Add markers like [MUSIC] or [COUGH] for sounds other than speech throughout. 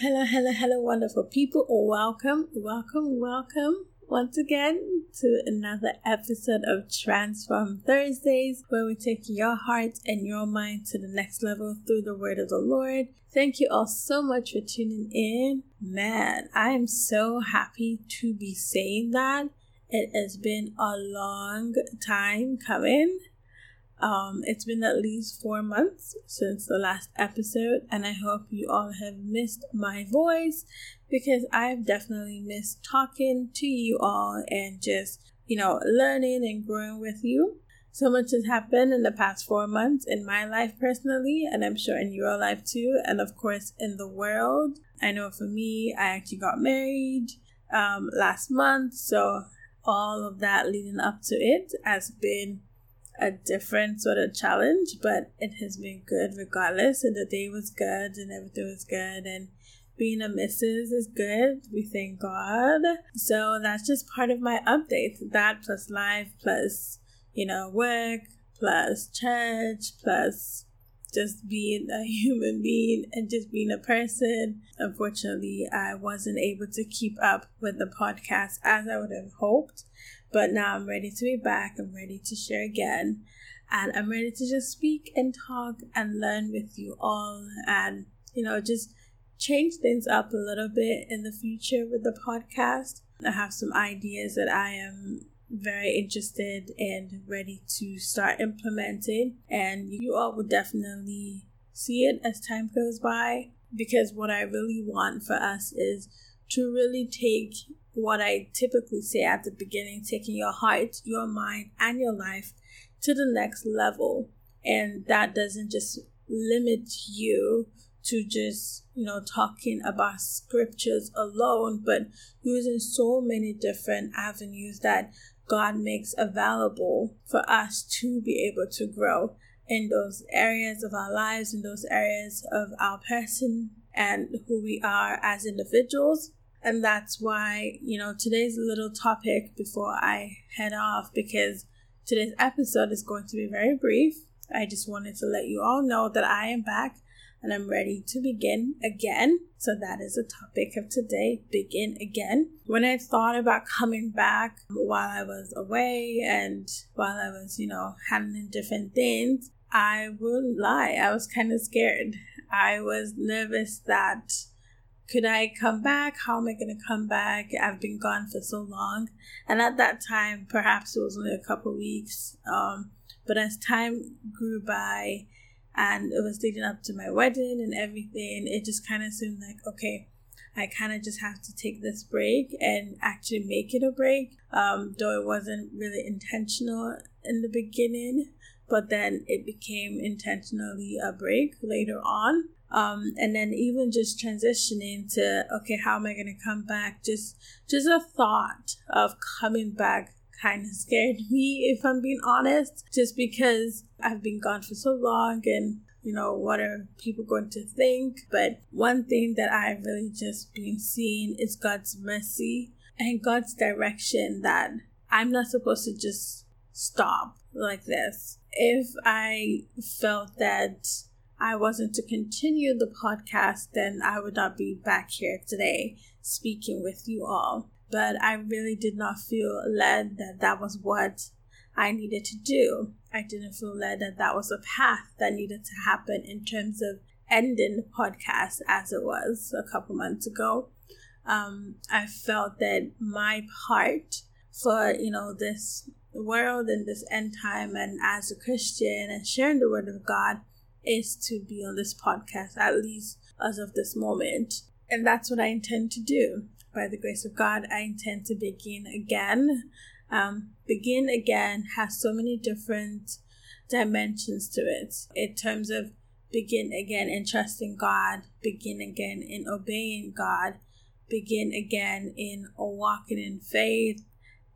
Hello, hello, hello, wonderful people. Welcome, welcome, welcome once again to another episode of Transform Thursdays, where we take your heart and your mind to the next level through the word of the Lord. Thank you all so much for tuning in. Man, I am so happy to be saying that. It has been a long time coming. Um, it's been at least four months since the last episode, and I hope you all have missed my voice because I've definitely missed talking to you all and just, you know, learning and growing with you. So much has happened in the past four months in my life personally, and I'm sure in your life too, and of course in the world. I know for me, I actually got married um, last month, so all of that leading up to it has been a different sort of challenge, but it has been good regardless. And the day was good and everything was good. And being a missus is good. We thank God. So that's just part of my update. That plus life, plus, you know, work, plus church, plus just being a [LAUGHS] human being and just being a person. Unfortunately, I wasn't able to keep up with the podcast as I would have hoped. But now I'm ready to be back. I'm ready to share again. And I'm ready to just speak and talk and learn with you all and, you know, just change things up a little bit in the future with the podcast. I have some ideas that I am very interested and ready to start implementing, and you all will definitely see it as time goes by because what I really want for us is to really take what I typically say at the beginning, taking your heart, your mind, and your life to the next level. And that doesn't just limit you to just, you know, talking about scriptures alone, but using so many different avenues that God makes available for us to be able to grow in those areas of our lives, in those areas of our person and who we are as individuals and that's why, you know, today's little topic before I head off, because today's episode is going to be very brief. I just wanted to let you all know that I am back and I'm ready to begin again. So that is the topic of today begin again. When I thought about coming back while I was away and while I was, you know, handling different things, I wouldn't lie, I was kind of scared. I was nervous that could I come back? How am I going to come back? I've been gone for so long. And at that time, perhaps it was only a couple weeks. Um, but as time grew by and it was leading up to my wedding and everything, it just kind of seemed like, okay, I kind of just have to take this break and actually make it a break. Um, though it wasn't really intentional in the beginning, but then it became intentionally a break later on. Um, and then even just transitioning to okay how am i going to come back just just a thought of coming back kind of scared [LAUGHS] me if i'm being honest just because i've been gone for so long and you know what are people going to think but one thing that i've really just been seeing is god's mercy and god's direction that i'm not supposed to just stop like this if i felt that I wasn't to continue the podcast, then I would not be back here today speaking with you all. But I really did not feel led that that was what I needed to do. I didn't feel led that that was a path that needed to happen in terms of ending the podcast as it was a couple months ago. Um, I felt that my part for, you know, this world in this end time and as a Christian and sharing the word of God is to be on this podcast, at least as of this moment. And that's what I intend to do. By the grace of God, I intend to begin again. Um, begin again has so many different dimensions to it in terms of begin again in trusting God, begin again in obeying God, begin again in walking in faith,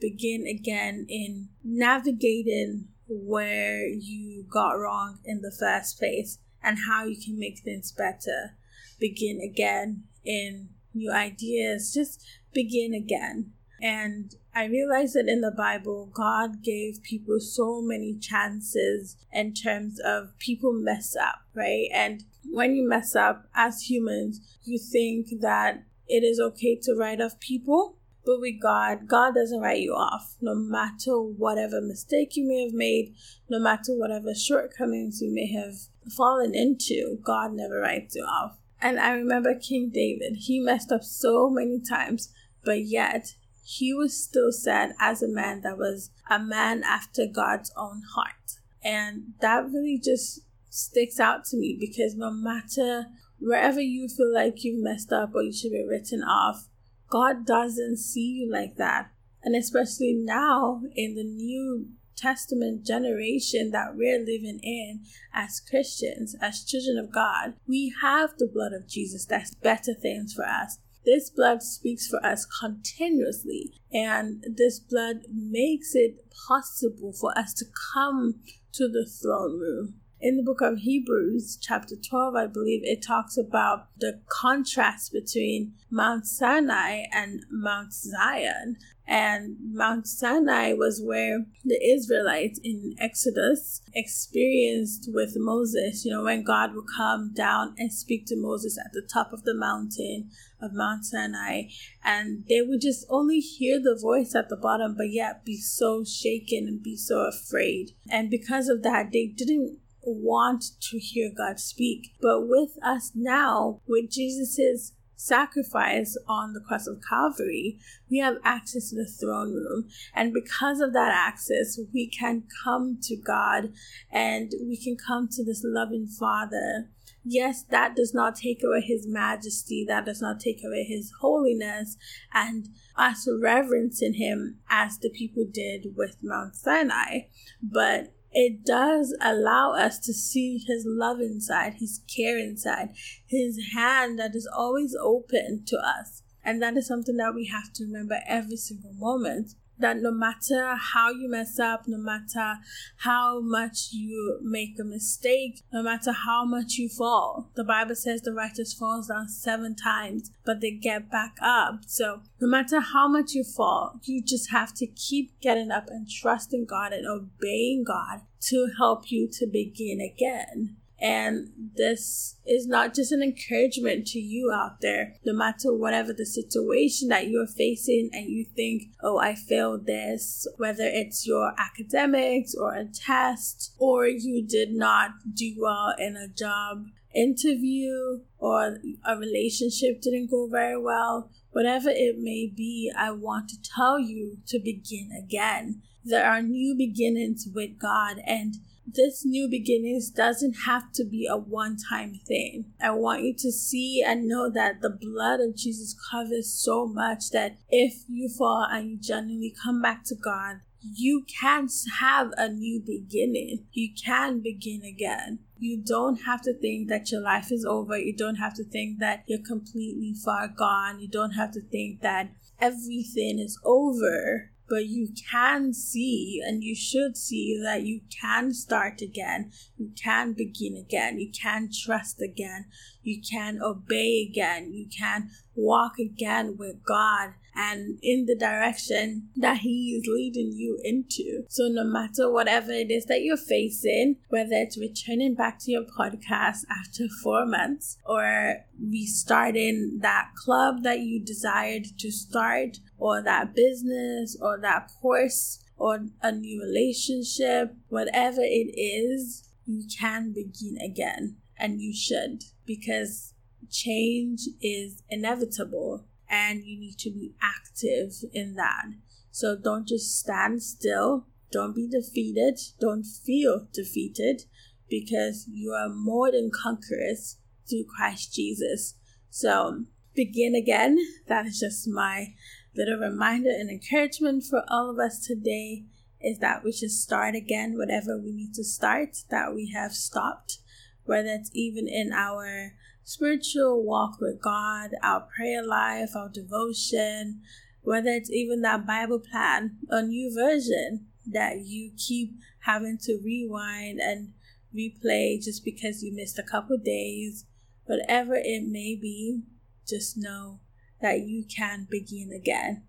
begin again in navigating where you got wrong in the first place and how you can make things better. Begin again in new ideas, just begin again. And I realized that in the Bible, God gave people so many chances in terms of people mess up, right? And when you mess up as humans, you think that it is okay to write off people. But with God, God doesn't write you off. No matter whatever mistake you may have made, no matter whatever shortcomings you may have fallen into, God never writes you off. And I remember King David, he messed up so many times, but yet he was still said as a man that was a man after God's own heart. And that really just sticks out to me because no matter wherever you feel like you've messed up or you should be written off, God doesn't see you like that. And especially now in the New Testament generation that we're living in as Christians, as children of God, we have the blood of Jesus that's better things for us. This blood speaks for us continuously, and this blood makes it possible for us to come to the throne room. In the book of Hebrews, chapter 12, I believe, it talks about the contrast between Mount Sinai and Mount Zion. And Mount Sinai was where the Israelites in Exodus experienced with Moses, you know, when God would come down and speak to Moses at the top of the mountain of Mount Sinai. And they would just only hear the voice at the bottom, but yet be so shaken and be so afraid. And because of that, they didn't want to hear God speak. But with us now, with Jesus's sacrifice on the cross of Calvary, we have access to the throne room. And because of that access, we can come to God and we can come to this loving Father. Yes, that does not take away his majesty, that does not take away his holiness, and us reverencing him as the people did with Mount Sinai. But it does allow us to see his love inside, his care inside, his hand that is always open to us. And that is something that we have to remember every single moment that no matter how you mess up, no matter how much you make a mistake, no matter how much you fall, the Bible says the righteous falls down seven times, but they get back up. So no matter how much you fall, you just have to keep getting up and trusting God and obeying God to help you to begin again. And this is not just an encouragement to you out there, no matter whatever the situation that you're facing and you think, oh, I failed this, whether it's your academics or a test, or you did not do well in a job interview or a relationship didn't go very well, whatever it may be, I want to tell you to begin again. There are new beginnings with God and this new beginnings doesn't have to be a one time thing. I want you to see and know that the blood of Jesus covers so much that if you fall and you genuinely come back to God, you can have a new beginning. You can begin again. You don't have to think that your life is over. You don't have to think that you're completely far gone. You don't have to think that everything is over but you can see and you should see that you can start again, you can begin again, you can trust again, you can obey again, you can walk again with God and in the direction that He is leading you into. So, no matter whatever it is that you're facing, whether it's returning back to your podcast after four months or restarting that club that you desired to start, or that business, or that course, or a new relationship, whatever it is, you can begin again and you should because change is inevitable and you need to be active in that. So don't just stand still. Don't be defeated. Don't feel defeated because you are more than conquerors through Christ Jesus. So begin again. That is just my little reminder and encouragement for all of us today is that we should start again whatever we need to start that we have stopped, whether it's even in our spiritual walk with God, our prayer life, our devotion, whether it's even that Bible plan, a new version that you keep having to rewind and replay just because you missed a couple days, whatever it may be, just know that you can begin again.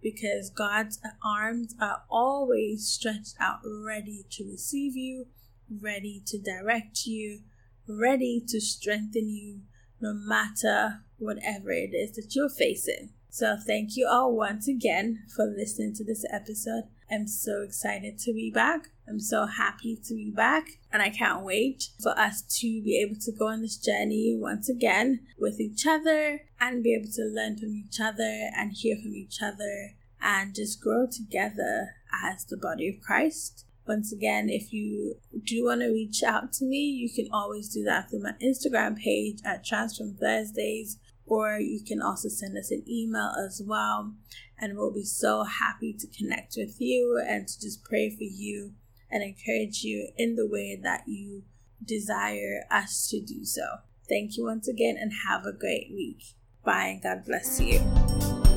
because God's arms are always stretched out, ready to receive you, ready to direct you, ready to strengthen you, no matter whatever it is that you're facing. So, thank you all once again for listening to this episode. I'm so excited to be back. I'm so happy to be back, and I can't wait for us to be able to go on this journey once again with each other and be able to learn from each other and hear from each other and just grow together as the body of Christ. Once again, if you do want to reach out to me, you can always do that through my Instagram page at Transform Thursdays, or you can also send us an email as well. And we'll be so happy to connect with you and to just pray for you and encourage you in the way that you desire us to do so. Thank you once again and have a great week. Bye and God bless you.